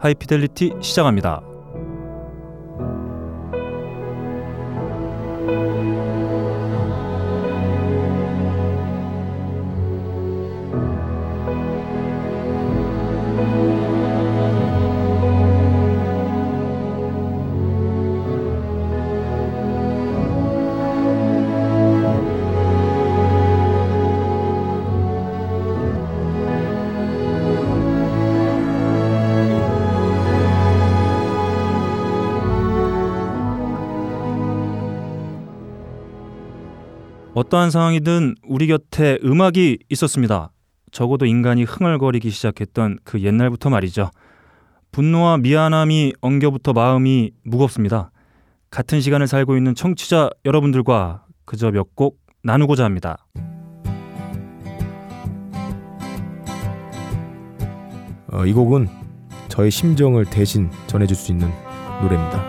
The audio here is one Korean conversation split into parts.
하이피델리티 시작합니다. 어떠한 상황이든 우리 곁에 음악이 있었습니다. 적어도 인간이 흥얼거리기 시작했던 그 옛날부터 말이죠. 분노와 미안함이 엉겨붙어 마음이 무겁습니다. 같은 시간을 살고 있는 청취자 여러분들과 그저 몇 곡 나누고자 합니다. 어, 이 곡은 저의 심정을 대신 전해줄 수 있는 노래입니다.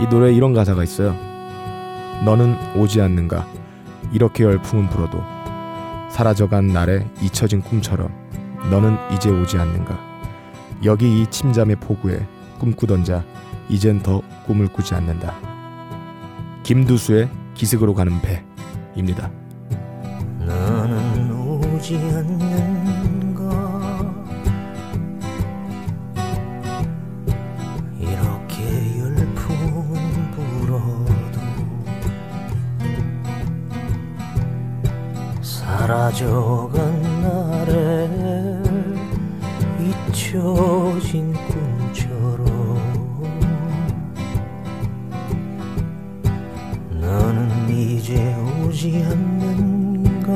이 노래에 이런 가사가 있어요. 너는 오지 않는가? 이렇게 열풍은 불어도 사라져간 날의 잊혀진 꿈처럼 너는 이제 오지 않는가? 여기 이 침잠의 포구에 꿈꾸던 자 이젠 더 꿈을 꾸지 않는다. 김두수의 기슭으로 가는 배입니다. 너는 오지 않는 사라져간 날에 잊혀진 꿈처럼. 너는 이제 오지 않는가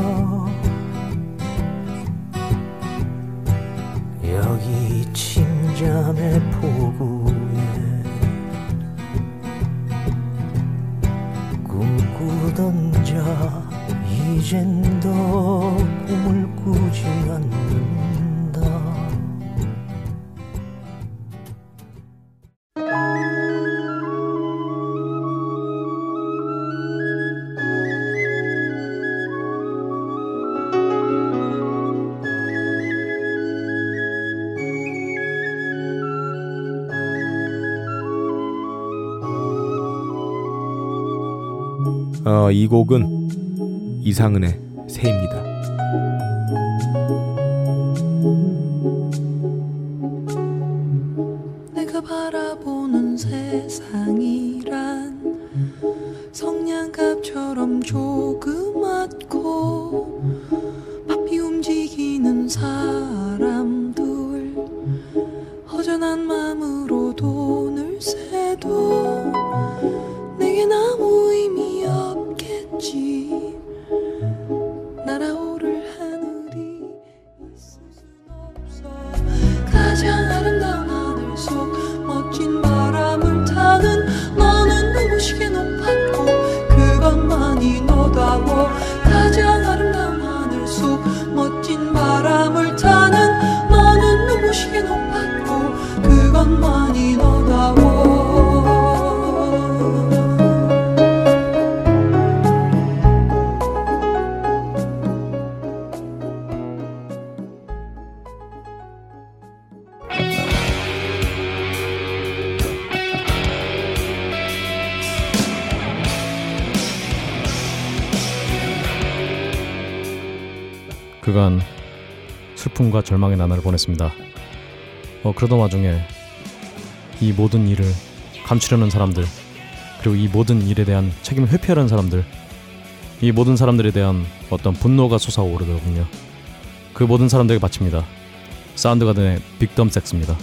여기 침잠의 포구에 꿈꾸던 자 이젠 어, 이 곡은 이상은의 새입니다 슬픔과 절망의 나날을 보냈습니다. 어, 그러던 와중에 이 모든 일을 감추려는 사람들 그리고 이 모든 일에 대한 책임을 회피하려는 사람들 이 모든 사람들에 대한 어떤 분노가 솟아오르더군요. 그 모든 사람들에게 바칩니다. 사운드가든의 빅덤 섹스입니다.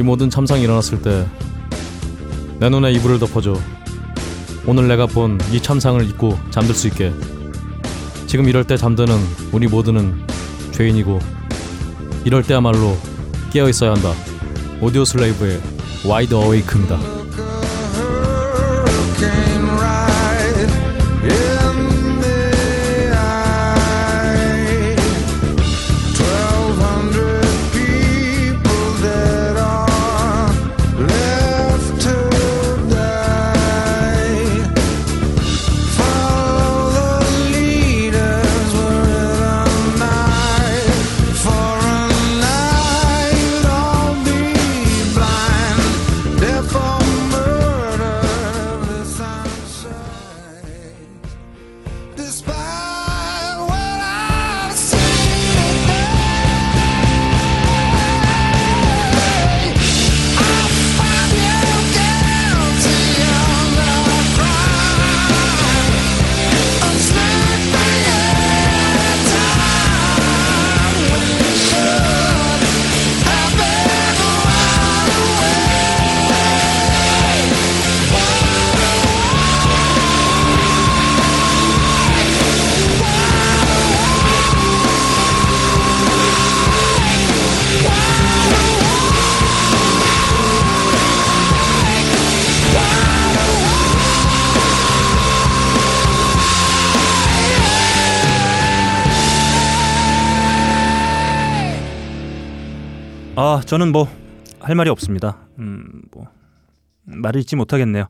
이 모든 참상이 일어났을 때 내 눈에 이불을 덮어줘. 오늘 내가 본 이 참상을 잊고 잠들 수 있게. 지금 이럴 때 잠드는 우리 모두는 죄인이고 이럴 때야말로 깨어 있어야 한다. Audioslave의 Wide Awake입니다. 아, 저는 뭐 할 말이 없습니다. 음, 뭐 말을 잊지 못하겠네요.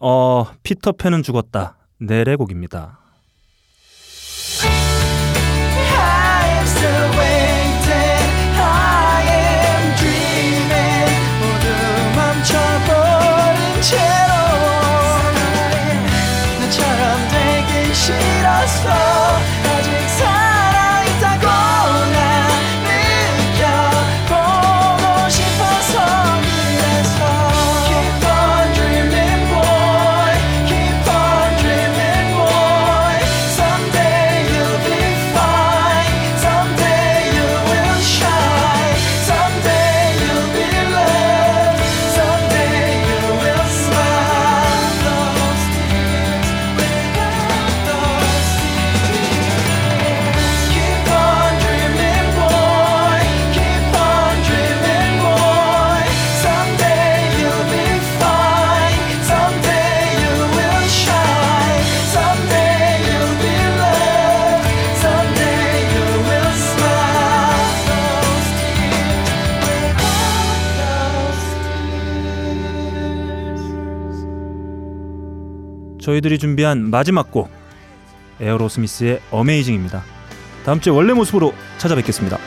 어, 피터팬은 죽었다. 넬의 곡입니다. 너처럼 되기 싫었어. 저희들이 준비한 마지막 곡 에어로스미스의 어메이징입니다. 다음 주에 원래 모습으로 찾아뵙겠습니다.